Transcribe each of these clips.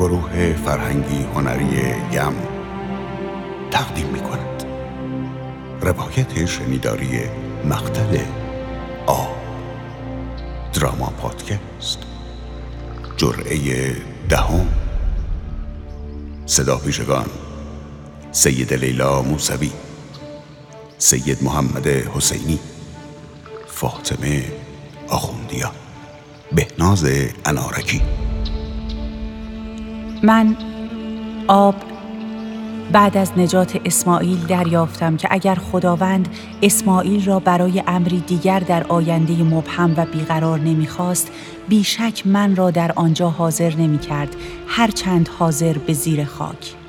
گروه فرهنگی هنری یم تقدیم می کند روایت شنیداری مقتل آب دراما پادکست. جرعه دهم. صدا پیشگان. سید لیلا موسوی. سید محمد حسینی. فاطمه آخوندیا. بهناز انارکی. من آب بعد از نجات اسماعیل دریافتم که اگر خداوند اسماعیل را برای امری دیگر در آینده مبهم و بیقرار نمی‌خواست بیشک من را در آنجا حاضر نمی کرد هرچند حاضر به زیر خاک.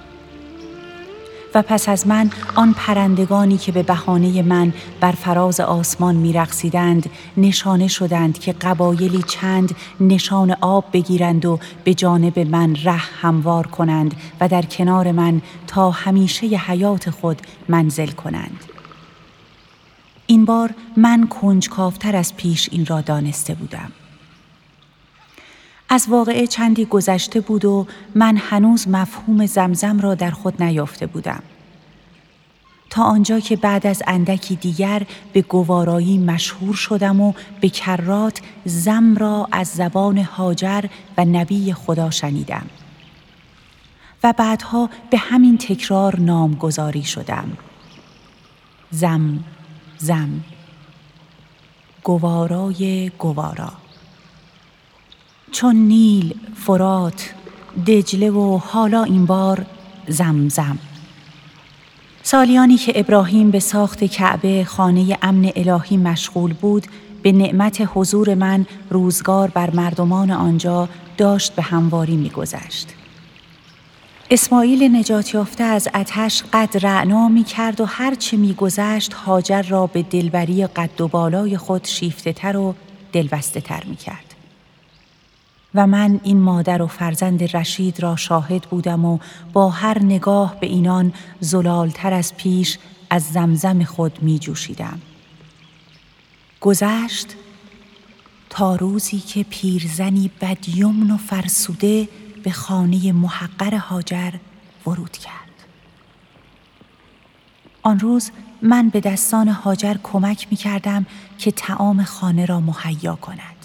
و پس از من آن پرندگانی که به بهانه من بر فراز آسمان میرقصیدند نشانه شدند که قبایلی چند نشان آب بگیرند و به جانب من ره هموار کنند و در کنار من تا همیشه حیات خود منزل کنند. این بار من کنجکافتر از پیش این را دانسته بودم. از واقعه چندی گذشته بود و من هنوز مفهوم زمزم را در خود نیافته بودم. تا آنجا که بعد از اندکی دیگر به گوارایی مشهور شدم و به کرات زم را از زبان هاجر و نبی خدا شنیدم. و بعدها به همین تکرار نامگذاری شدم. زم زم گوارای گوارا چون نیل، فرات، دجله و حالا این بار زمزم. سالیانی که ابراهیم به ساخت کعبه خانه امن الهی مشغول بود به نعمت حضور من روزگار بر مردمان آنجا داشت به همواری میگذشت. اسماعیل نجات یافته از اتش قد رعنا می کرد و هرچه می گذشت هاجر را به دلبری قد و بالای خود شیفته تر و دلبسته تر می کرد. و من این مادر و فرزند رشید را شاهد بودم و با هر نگاه به اینان زلالتر از پیش از زمزم خود می جوشیدم. گذشت تا روزی که پیرزنی بدیمن و فرسوده به خانه محقر هاجر ورود کرد. آن روز من به دستان هاجر کمک می کردم که تعام خانه را مهیا کند.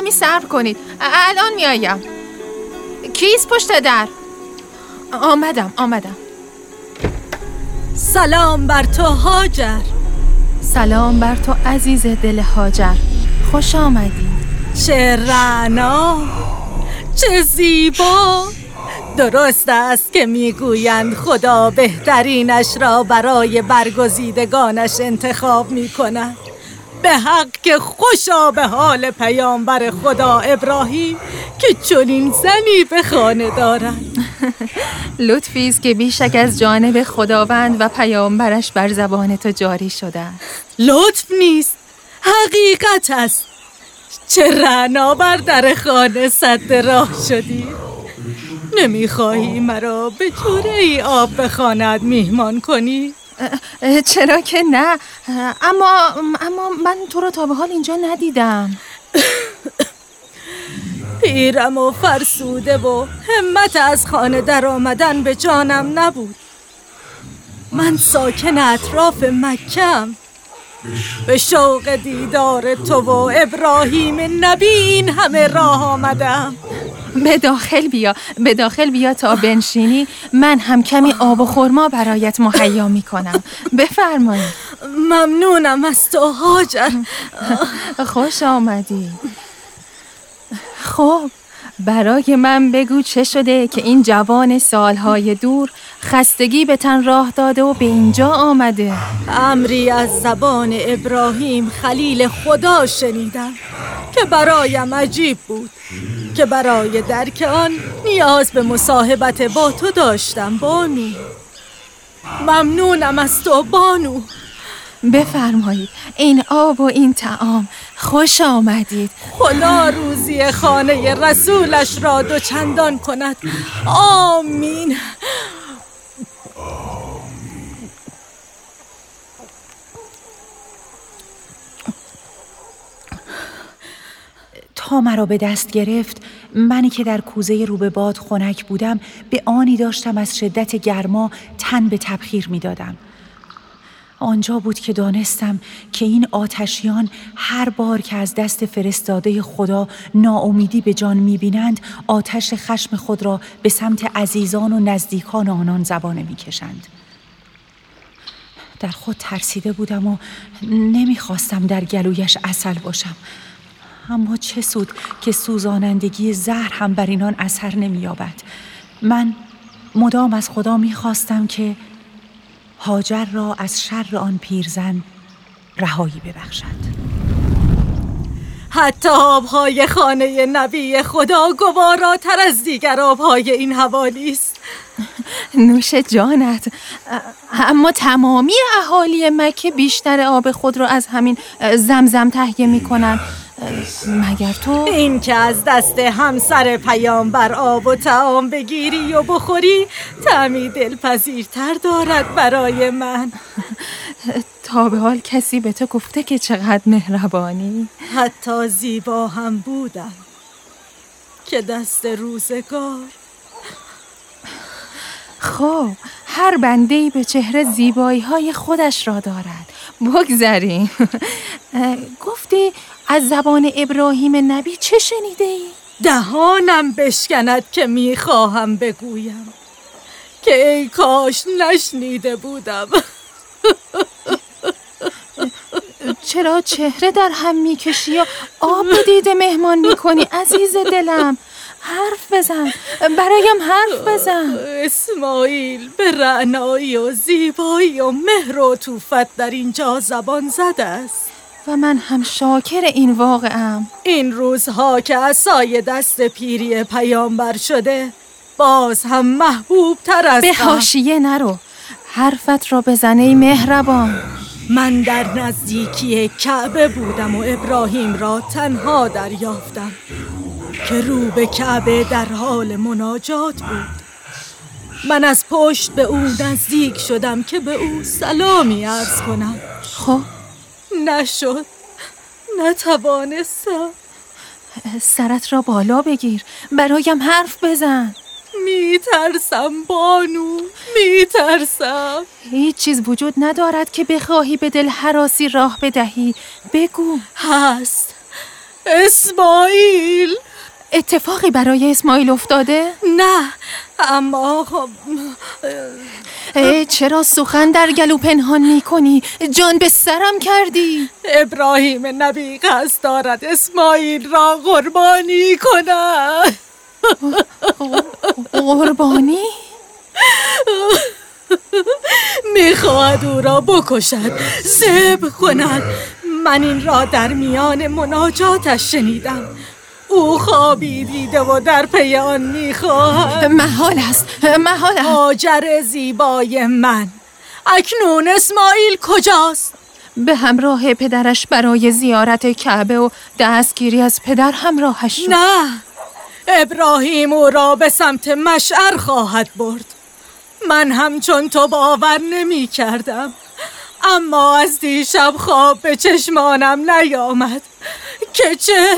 کمی صبر کنید. الان میایم کیست پشت در؟ آمدم آمدم. سلام بر تو هاجر. سلام بر تو عزیز دل هاجر. خوش آمدی. چه رعنا چه زیبا. درست است که می‌گویند خدا بهترینش را برای برگزیدگانش انتخاب می کند به حق که خوشا به حال پیامبر خدا ابراهیم که چنین زنی به خانه دارد. لطفی است که بیشک از جانب خداوند و پیامبرش بر زبان تو جاری شده لطف نیست. حقیقت است. چه رعنا بر در خانه صد راه شدی. نمی‌خواهی مرا به جوره ای آب بخواند میهمان کنی؟ چرا که نه. اما اما من تو رو تا به حال اینجا ندیدم. پیرم و فرسوده و همت از خانه در آمدن به جانم نبود. من ساکن اطراف مکم به شوق دیدار تو و ابراهیم نبی این همه راه آمدم. به داخل بیا به داخل بیا تا بنشینی. من هم کمی آب و خورما برایت مهیا می کنم بفرمایید ممنونم از تو هاجر خوش آمدی. خب برای من بگو چه شده که این جوان سالهای دور خستگی به تن راه داده و به اینجا آمده. امری از زبان ابراهیم خلیل خدا شنیدم که برایم عجیب بود که برای درک آن نیاز به مصاحبت با تو داشتم بانو ممنونم از تو بانو. بفرمایید این آب و این تعام خوش آمدید. خدا روزی خانه رسولش را دو چندان کند. آمین. مرا به دست گرفت منی که در کوزه رو به باد خنک بودم به آنی داشتم از شدت گرما تن به تبخیر می دادم. آنجا بود که دانستم که این آتشیان هر بار که از دست فرستاده خدا ناامیدی به جان می‌بینند آتش خشم خود را به سمت عزیزان و نزدیکان آنان زبانه می‌کشند در خود ترسیده بودم و نمی‌خواستم در گلویش اصل باشم اما چه سود که سوزانندگی زهر هم بر اینان اثر نمییابد. من مدام از خدا می‌خواستم که هاجر را از شر آن پیرزن رهایی ببخشد. حتی آبهای خانه نبی خدا گواراتر از دیگر آبهای این حوالی است. نوش جانت اما تمامی اهالی مکه بیشتر آب خود را از همین زمزم تهیه می کنن مگر تو؟ این که از دست همسر بر آب و تعام بگیری و بخوری تعمی دلپذیرتر دارد برای من. تا به حال کسی به تو گفته که چقدر مهربانی. حتی زیبا هم بودم که دست روزگار. خب هر بنده به چهره زیبایی های خودش را دارد. بگذریم. گفتی از زبان ابراهیم نبی چه شنیده ای؟ دهانم بشکند که می‌خواهم بگویم که ای کاش نشنیده بودم. چرا چهره در هم می‌کشی یا آب دیده مهمان می‌کنی عزیز دلم؟ حرف بزن برایم حرف بزن. اسماعیل به رعنایی و زیبایی و مهر و توفت در اینجا زبان زده است. و من هم شاکر این واقعم. این روزها که از سایه دست پیری پیامبر شده باز هم محبوب تر از به حاشیه نرو. حرفت را بزنه مهربان. من در نزدیکی کعبه بودم و ابراهیم را تنها دریافتم که رو به کعبه در حال مناجات بود. من از پشت به او نزدیک شدم که به او سلامی ارز کنم. خب نشد. نتوانستم. سرت را بالا بگیر. برایم حرف بزن. میترسم بانو. میترسم. هیچ چیز وجود ندارد که بخواهی به دل حراسی راه بدهی. بگو. هست. اسماعیل. اتفاقی برای اسماعیل افتاده؟ نه اما خب چرا سخن در گلو پنهان می کنی؟ جان به سرم کردی ابراهیم نبی قصد دارد اسماعیل را قربانی کند قربانی؟ می‌خواهد او را بکشد زب کند من این را در میان مناجاتش شنیدم او خوابی دیده و در پی آن می‌خواهد. محال است محال است. آجر زیبای من. اکنون اسماعیل کجاست؟ به همراه پدرش برای زیارت کعبه و دستگیری از پدر همراهش شد. نه ابراهیم او را به سمت مشعر خواهد برد. من همچون تو باور نمی کردم اما از دیشب خواب به چشمانم نیامد. که چه؟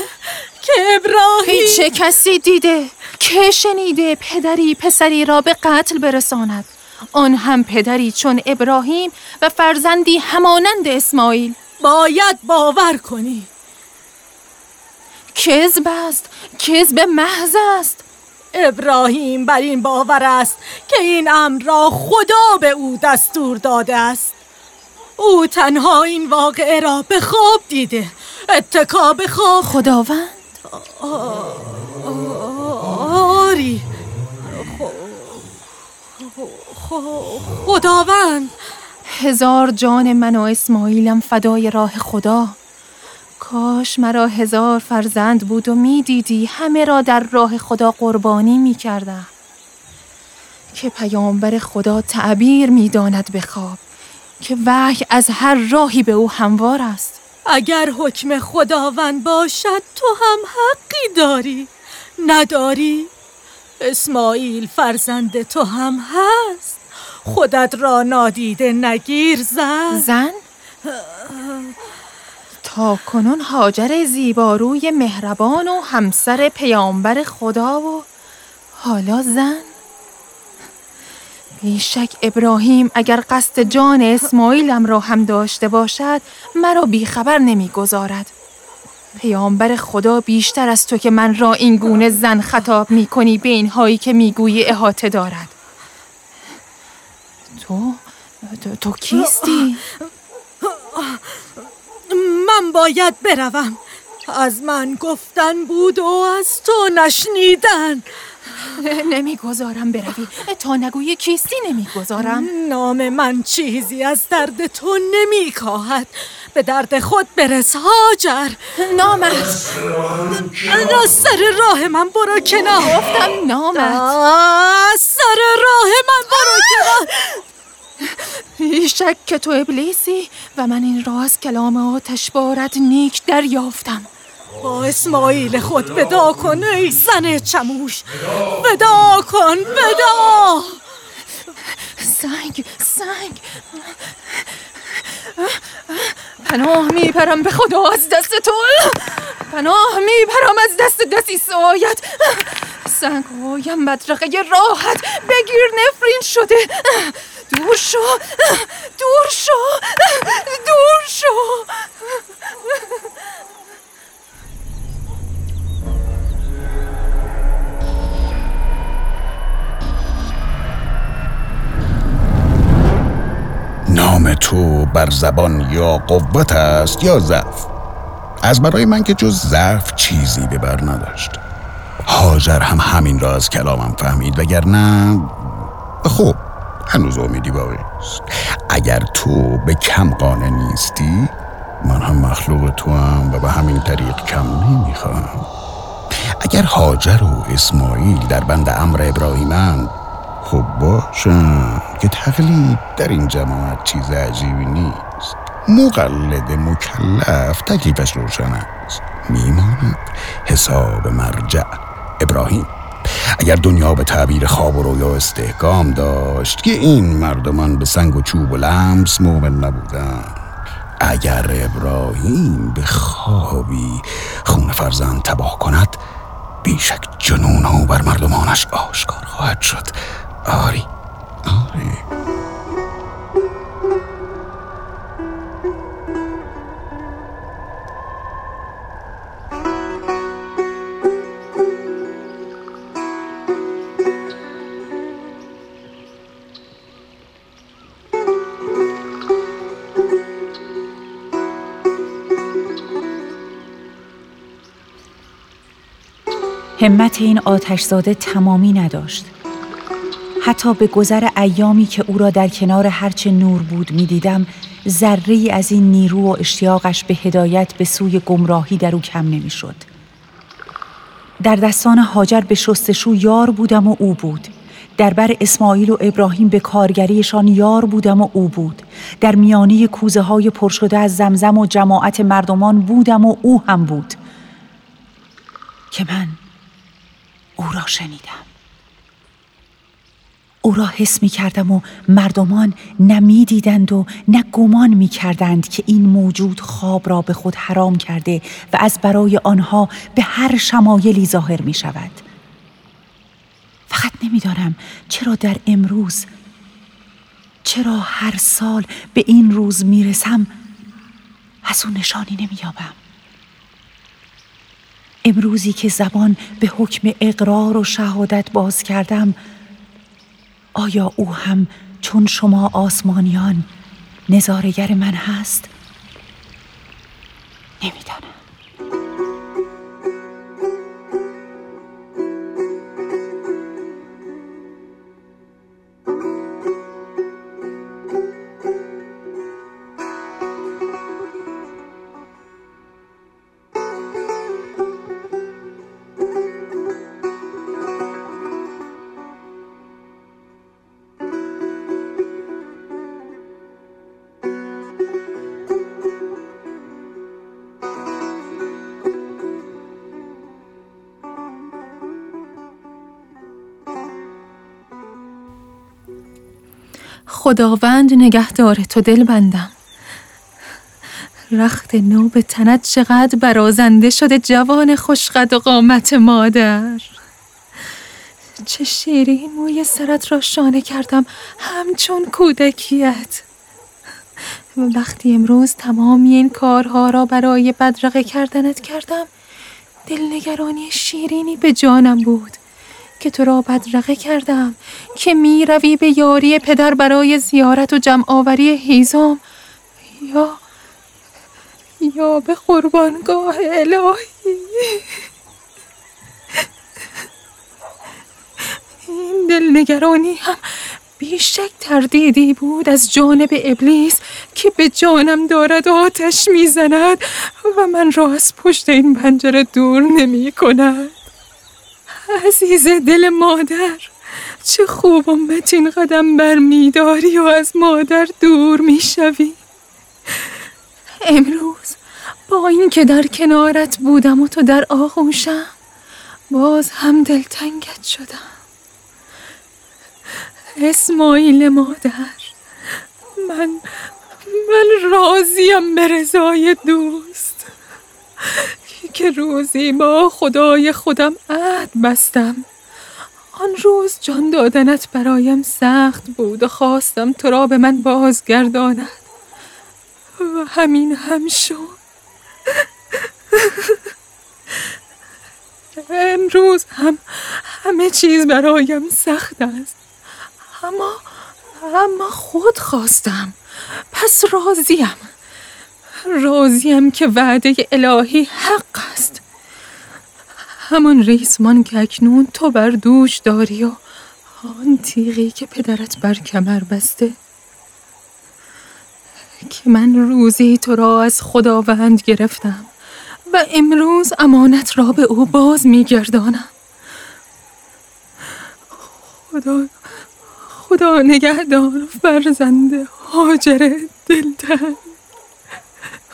که ابراهیم چه کسی دیده؟ که شنیده پدری پسری را به قتل برساند؟ آن هم پدری چون ابراهیم و فرزندی همانند اسماعیل. باید باور کنی. کذب است کذب محض است. ابراهیم بر این باور است که این امر را خدا به او دستور داده است. او تنها این واقعه را به خواب دیده. اتکا به خواب. خداوند؟ آری. خداوند. هزار جان من و اسماعیلم فدای راه خدا. کاش مرا هزار فرزند بود و می‌دیدی همه را در راه خدا قربانی می کردم. که پیامبر خدا تعبیر می‌داند به خواب. که وحی از هر راهی به او هموار است. اگر حکم خداوند باشد تو هم حقی داری نداری اسماعیل فرزند تو هم هست خودت را نادیده نگیر زن زن؟ تا کنون حاجر زیباروی مهربان و همسر پیامبر خدا و حالا زن؟ بیشک ابراهیم اگر قصد جان اسماعیلم را هم داشته باشد مرا بیخبر نمی‌گذارد. پیامبر خدا بیشتر از تو که من را این گونه زن خطاب می کنی به اینهایی که می‌گویی احاطه دارد. تو؟ تو, تو کیستی؟ من باید بروم. از من گفتن بود و از تو نشنیدن. نمی‌گذارم بروی. تا نگوی کیستی نمی‌گذارم. نام من چیزی از درد تو نمیکاهد. به درد خود برس هاجر. نامت. از سر راه من برو کنار. گفتم نامت. از سر راه من برو کنار. شک که تو ابلیسی و من این راز کلام آتش بارد نیک دریافتم. با اسماعیل خود ودا کن ای زن چموش. ودا کن ودا. سنگ سنگ. پناه میپرم به خدا از دست تو. پناه میپرم از دست دستی سایت. سنگ هایم بدرقه راحت. بگیر نفرین شده. دور شو دور شو دور شو. نام تو بر زبان یا قوت است یا ضعف؟ از برای من که جز ضعف چیزی به بر نداشت. هاجر هم همین را از کلامم فهمید وگرنه خب هنوز امیدی باقی است اگر تو به کم قانع نیستی من هم مخلوق تو هم و به همین طریق کم نمی‌خواهم. اگر هاجر و اسماعیل در بند امر ابراهیمند خب باشن که تقلید در این جماعت چیز عجیبی نیست. مقلد مکلف تکلیفش روشن است. میماند. حساب مرجع. ابراهیم. اگر دنیا به تعبیر خواب و رویا استحکام داشت که این مردمان به سنگ و چوب و لمس مومن نبودن اگر ابراهیم به خوابی خون فرزند تباه کند بیشک جنون او بر مردمانش آشکار خواهد شد. آری. آری همت این آتشزاده تمامی نداشت. حتی به گذر ایامی که او را در کنار هرچه نور بود می‌دیدم ذره از این نیرو و اشتیاقش به هدایت به سوی گمراهی در او کم نمی‌شد. در دستان هاجر به شستشو یار بودم و او بود. در بر اسماعیل و ابراهیم به کارگریشان یار بودم و او بود. در میانی کوزه های پر شده از زمزم و جماعت مردمان بودم و او هم بود. که من او را شنیدم. او را حس می کردم و مردمان نه دیدند و نه گمان می کردند که این موجود خواب را به خود حرام کرده و از برای آنها به هر شمایلی ظاهر می شود. فقط نمی‌دانم چرا در امروز چرا هر سال به این روز می‌رسم از او نشانی نمییابم امروزی که زبان به حکم اقرار و شهادت باز کردم آیا او هم چون شما آسمانیان نظارگر من هست؟ نمی‌دانم خداوند نگهدار تو دل بندم رخت نو به تنت چقدر برازنده شده جوان خوشقد و قامت مادر. چه شیرین موی سرت را شانه کردم همچون کودکیت. وقتی امروز تمامی این کارها را برای بدرقه کردنت کردم دلنگرانی شیرینی به جانم بود. که تو را بدرقه کردم که می روی به یاری پدر برای زیارت و جمع آوری هیزم یا یا به قربانگاه الهی. این دلنگرانی هم بیشک تردیدی بود از جانب ابلیس که به جانم دارد آتش می‌زند و من را از پشت این پنجره دور نمی کند عزیز دل مادر چه خوب و متین قدم بر میداری و از مادر دور می‌شوی. امروز با اینکه در کنارت بودم و تو در آغوشم باز هم دلتنگت شدم. اسماعیل مادر من من راضیم به رضای دوست. که روزی با خدای خودم عهد بستم. آن روز جان دادنت برایم سخت بود و خواستم تو را به من بازگرداند. و همین هم شد. امروز هم همه چیز برایم سخت است. اما اما خود خواستم. پس راضیم. راضیم که وعده الهی حق است. همان ریسمان که اکنون تو بر دوش داری و آن تیغی که پدرت بر کمر بسته. که من روزی تو را از خداوند گرفتم و امروز امانت را به او باز میگردانم خدا خدا نگهدار فرزند حاجر دلتن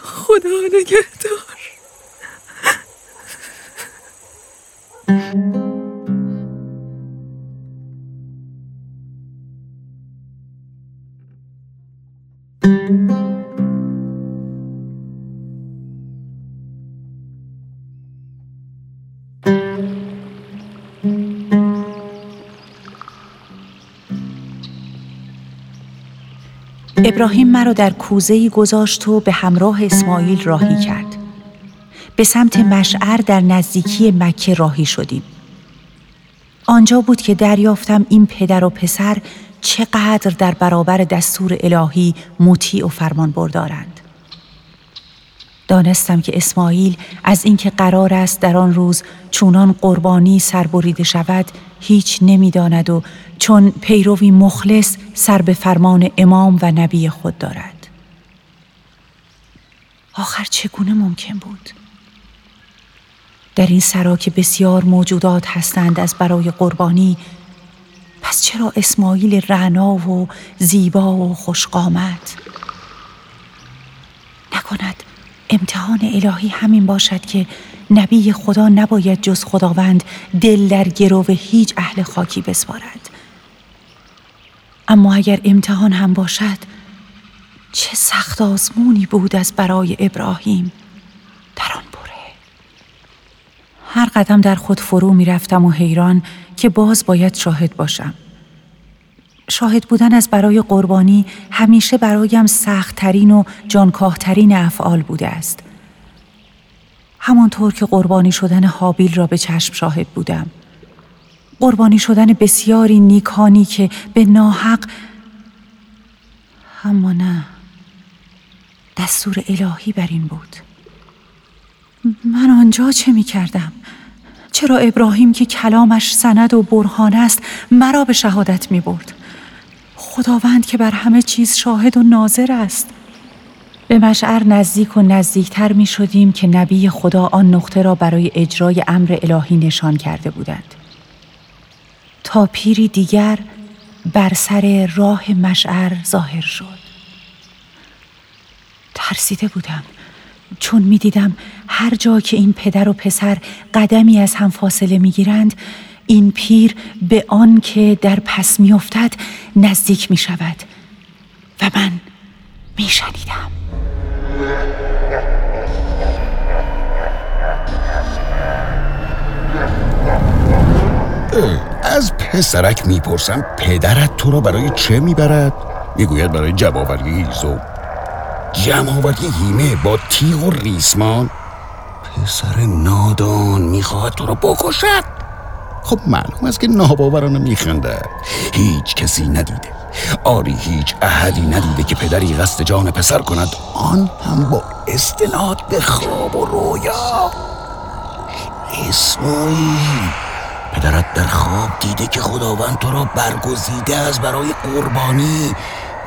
خدا نگهدار. ابراهیم مرا در کوزهی گذاشت و به همراه اسماعیل راهی کرد. به سمت مشعر در نزدیکی مکه راهی شدیم. آنجا بود که دریافتم این پدر و پسر چقدر در برابر دستور الهی مطیع و فرمان بردارند. دانستم که اسماعیل از اینکه قرار است در آن روز چونان قربانی سربریده شود هیچ نمی‌داند و چون پیروی مخلص سر به فرمان امام و نبی خود دارد. آخر چگونه ممکن بود؟ در این سرا که بسیار موجودات هستند از برای قربانی پس چرا اسماعیل رعنا و زیبا و خوشقامت؟ نکند. امتحان الهی همین باشد که نبی خدا نباید جز خداوند دل در گرو هیچ اهل خاکی بسپارد. اما اگر امتحان هم باشد چه سخت آزمونی بود از برای ابراهیم در آن بره. هر قدم در خود فرو می رفتم و حیران که باز باید شاهد باشم. شاهد بودن از برای قربانی همیشه برایم سختترین و جانکاهترین افعال بوده است همانطور که قربانی شدن حابیل را به چشم شاهد بودم قربانی شدن بسیاری نیکانی که به ناحق اما نه دستور الهی بر این بود من آنجا چه می کردم؟ چرا ابراهیم که کلامش سند و برهان است مرا به شهادت می برد؟ خداوند که بر همه چیز شاهد و ناظر است. به مشعر نزدیک و نزدیکتر می شدیم که نبی خدا آن نقطه را برای اجرای امر الهی نشان کرده بودند. تا پیری دیگر بر سر راه مشعر ظاهر شد. ترسیده بودم چون می دیدم هر جا که این پدر و پسر قدمی از هم فاصله می گیرند این پیر به آن که در پس می افتد نزدیک می شود و من می شنیدم. از پسرک می‌پرسم پدرت تو را برای چه می‌برد؟ می‌گوید برای جمعآوری هیزو جمعآوری هیمه با تیغ و ریسمان پسر نادان می‌خواهد تو را بکشد خب معلوم است که ناباورانه میخندد هیچ کسی ندیده. آری هیچ احدی ندیده که پدری قصد جان پسر کند. آن هم با استناد به خواب و رویا. اسماعیل پدرت در خواب دیده که خداوند تو را برگزیده از برای قربانی.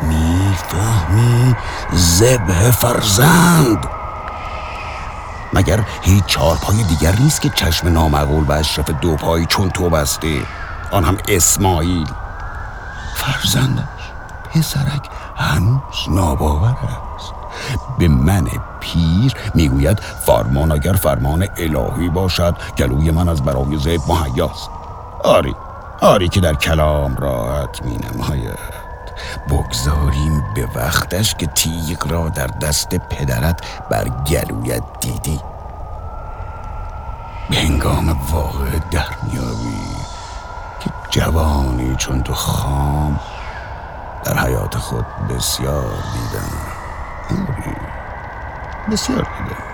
می‌فهمی؟ زبه فرزند. مگر هیچ چارپای دیگر نیست که چشم نامعقول و اشرف دو پایی چون تو بسته؟ آن هم اسماعیل. فرزندش پسرک هنوز ناباور است. به من پیر می‌گوید فرمان اگر فرمان الهی باشد گلوی من از برای زید مهیاست. آری آری که در کلام راحت می نماید بگذاریم به وقتش که تیغ را در دست پدرت بر گلویت دیدی. به هنگام واقع در میابی که جوانی چون تو خام در حیات خود بسیار دیدم. بسیار دیدم.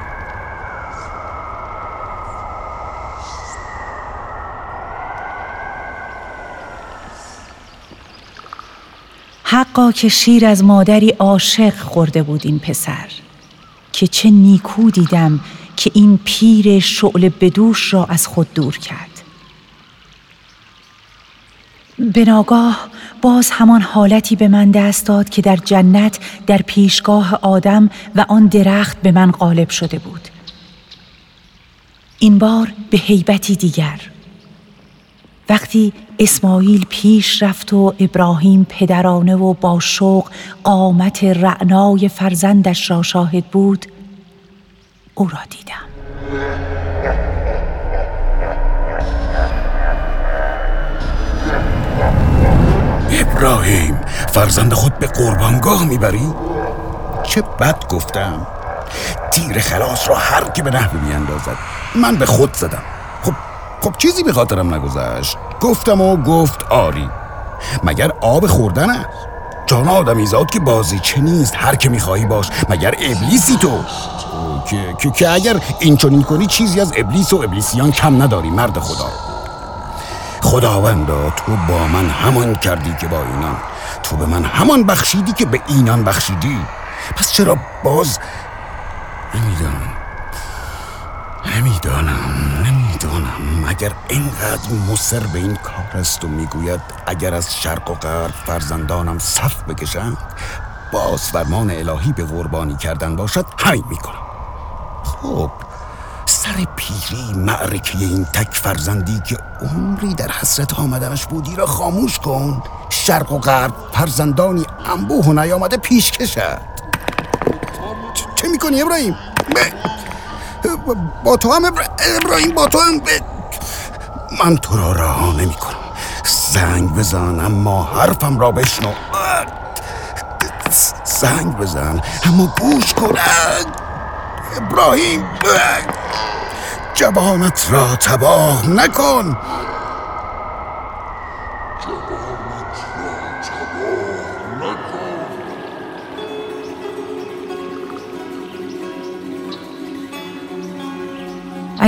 حقا که شیر از مادری عاشق خورده بود این پسر. که چه نیکو دیدم که این پیر شعل بدوش را از خود دور کرد. به ناگاه باز همان حالتی به من دست داد که در جنت در پیشگاه آدم و آن درخت به من غالب شده بود. این بار به حیبتی دیگر. وقتی اسماعیل پیش رفت و ابراهیم پدرانه و با شوق قامت رعنای فرزندش را شاهد بود او را دیدم. ابراهیم فرزند خود به قربانگاه می‌بری؟ چه بد گفتم. تیر خلاص را هر که به نحوی بیاندازد من به خود زدم. خب چیزی به خاطرم نگذشت. گفتم و گفت آری. مگر آب خوردن است؟ جان آدمیزاد که بازی چه نیست هر که می‌خواهی باش. مگر ابلیسی تو؟ که, که, که اگر این چنین کنی چیزی از ابلیس و ابلیسیان کم نداری مرد خدا. خداوندا تو با من همان کردی که با اینان. تو به من همان بخشیدی که به اینان بخشیدی. پس چرا باز نمی‌دانم نمی‌دانم نمی‌دانم. اگر اینقدر مصر به این کار است و می‌گوید اگر از شرق و غرب فرزندانم صف بکشند باز فرمان الهی به قربانی کردن باشد همین می‌کنم. خب سر پیری معرکه این تک فرزندی که عمری در حسرت آمدنش بودی را خاموش کن. شرق و غرب فرزندانی انبوه و نیامده پیش کشد. چه می‌کنی ابراهیم؟ با تو هم ابراهیم با تو هم من تو را رها نمی کنم زنگ بزن اما حرفم را بشنو. زنگ بزن اما گوش کن. ابراهیم جوانت را تباه نکن.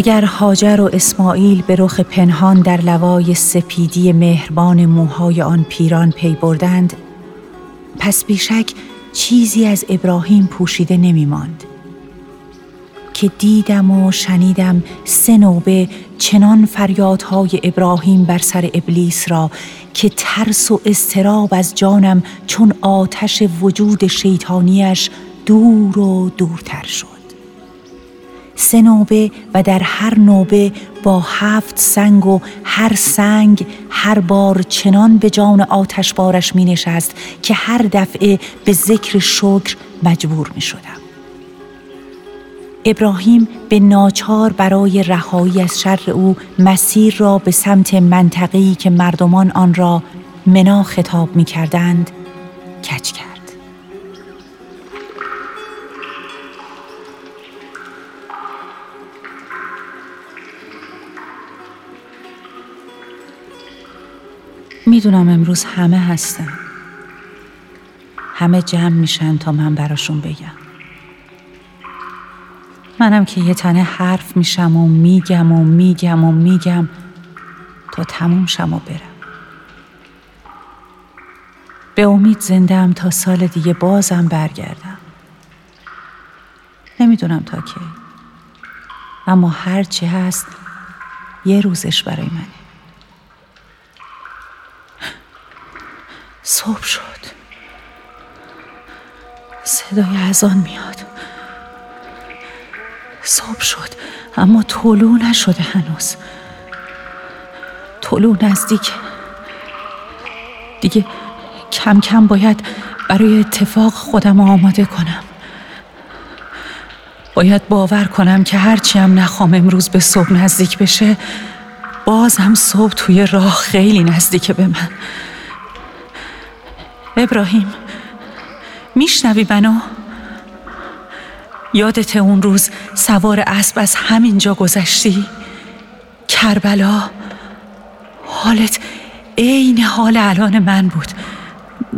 اگر هاجر و اسماعیل به رخ پنهان در لوای سپیدی مهربان موهای آن پیران پی بردند پس بیشک چیزی از ابراهیم پوشیده نمی ماند. که دیدم و شنیدم سه نوبه چنان فریادهای ابراهیم بر سر ابلیس را که ترس و استراب از جانم چون آتش وجود شیطانیش دور و دورتر شد سه نوبه و در هر نوبه با هفت سنگ و هر سنگ هر بار چنان به جان آتش بارش می نشست که هر دفعه به ذکر شکر مجبور می شدم. ابراهیم به ناچار برای رهایی از شر او مسیر را به سمت منطقه‌ای که مردمان آن را منا خطاب می کردند کچ کرد. می‌دونم امروز همه هستن. همه جمع میشن تا من براشون بگم. منم که یه تنه حرف میشم و میگم و میگم و میگم تا تموم شم و برم. به امید زندم تا سال دیگه بازم برگردم. نمی‌دونم تا کی. اما هرچی هست یه روزش برای منه. صبح شد. صدای اذان میاد. صبح شد اما طلوع نشده هنوز. طلوع نزدیک. دیگه کم کم باید برای اتفاق خودم آماده کنم. باید باور کنم که هرچی هم نخوام امروز به صبح نزدیک بشه باز هم صبح توی راه خیلی نزدیکه به من. ابراهیم میشنوی منو؟ یادت اون روز سوار اسب از همینجا گذشتی؟ کربلا حالت عین حال الان من بود.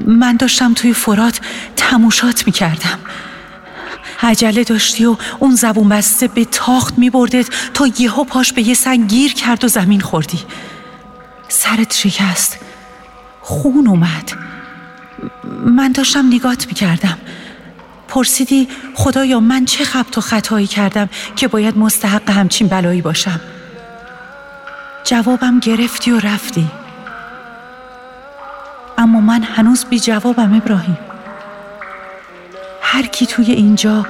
من داشتم توی فرات تموشات می‌کردم. عجله داشتی و اون زبون بسته به تاخت میبردت تا یهو پاش به یه سنگ گیر کرد و زمین خوردی. سرت شکست. خون اومد. من داشتم نگات می‌کردم. پرسیدی خدایا من چه خبت و خطایی کردم که باید مستحق همچین بلایی باشم؟ جوابم گرفتی و رفتی. اما من هنوز بی جوابم ابراهیم. هر کی توی اینجا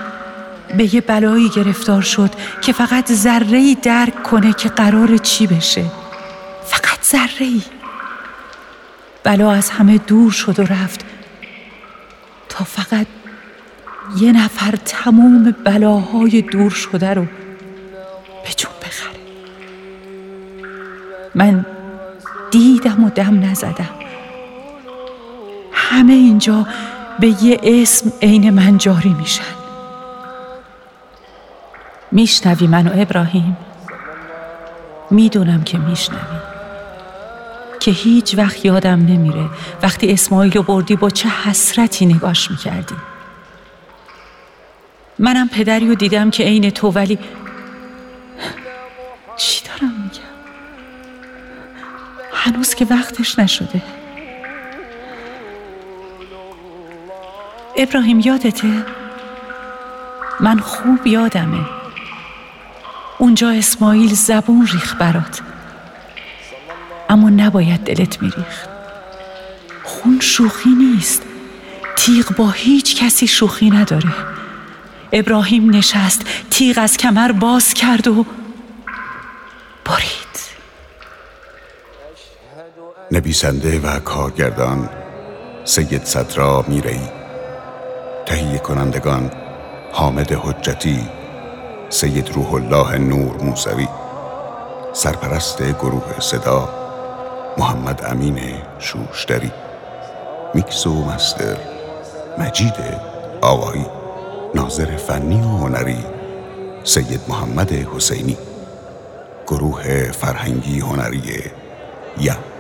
به یه بلایی گرفتار شد که فقط ذره درک کنه که قرار چی بشه. فقط ذره بلا از همه دور شد و رفت. تا فقط یه نفر تموم بلاهای دور شده رو به جون بخره. من دیدم و دم نزدم. همه اینجا به یه اسم عین من جاری میشن. میشنوی منو ابراهیم؟ می‌دونم که میشنوی. که هیچ وقت یادم نمیره. وقتی اسماعیل رو بردی با چه حسرتی نگاش می‌کردی. منم پدری رو دیدم که عین تو ولی چی دارم میگم؟ هنوز که وقتش نشده. ابراهیم یادته؟ من خوب یادمه. اونجا اسماعیل زبون ریخ برات. اما نباید دلت میریخت. خون شوخی نیست. تیغ با هیچ کسی شوخی نداره. ابراهیم نشست تیغ از کمر باز کرد و برید. نویسنده و کارگردان سید صدرا میرئی تهیه کنندگان حامد حجتی سید روح الله نور موسوی سرپرست گروه صدا محمد امین شوشتری. میکس و مستر مجید آوایی ناظر فنی و هنری سید محمد حسینی. گروه فرهنگی هنری یم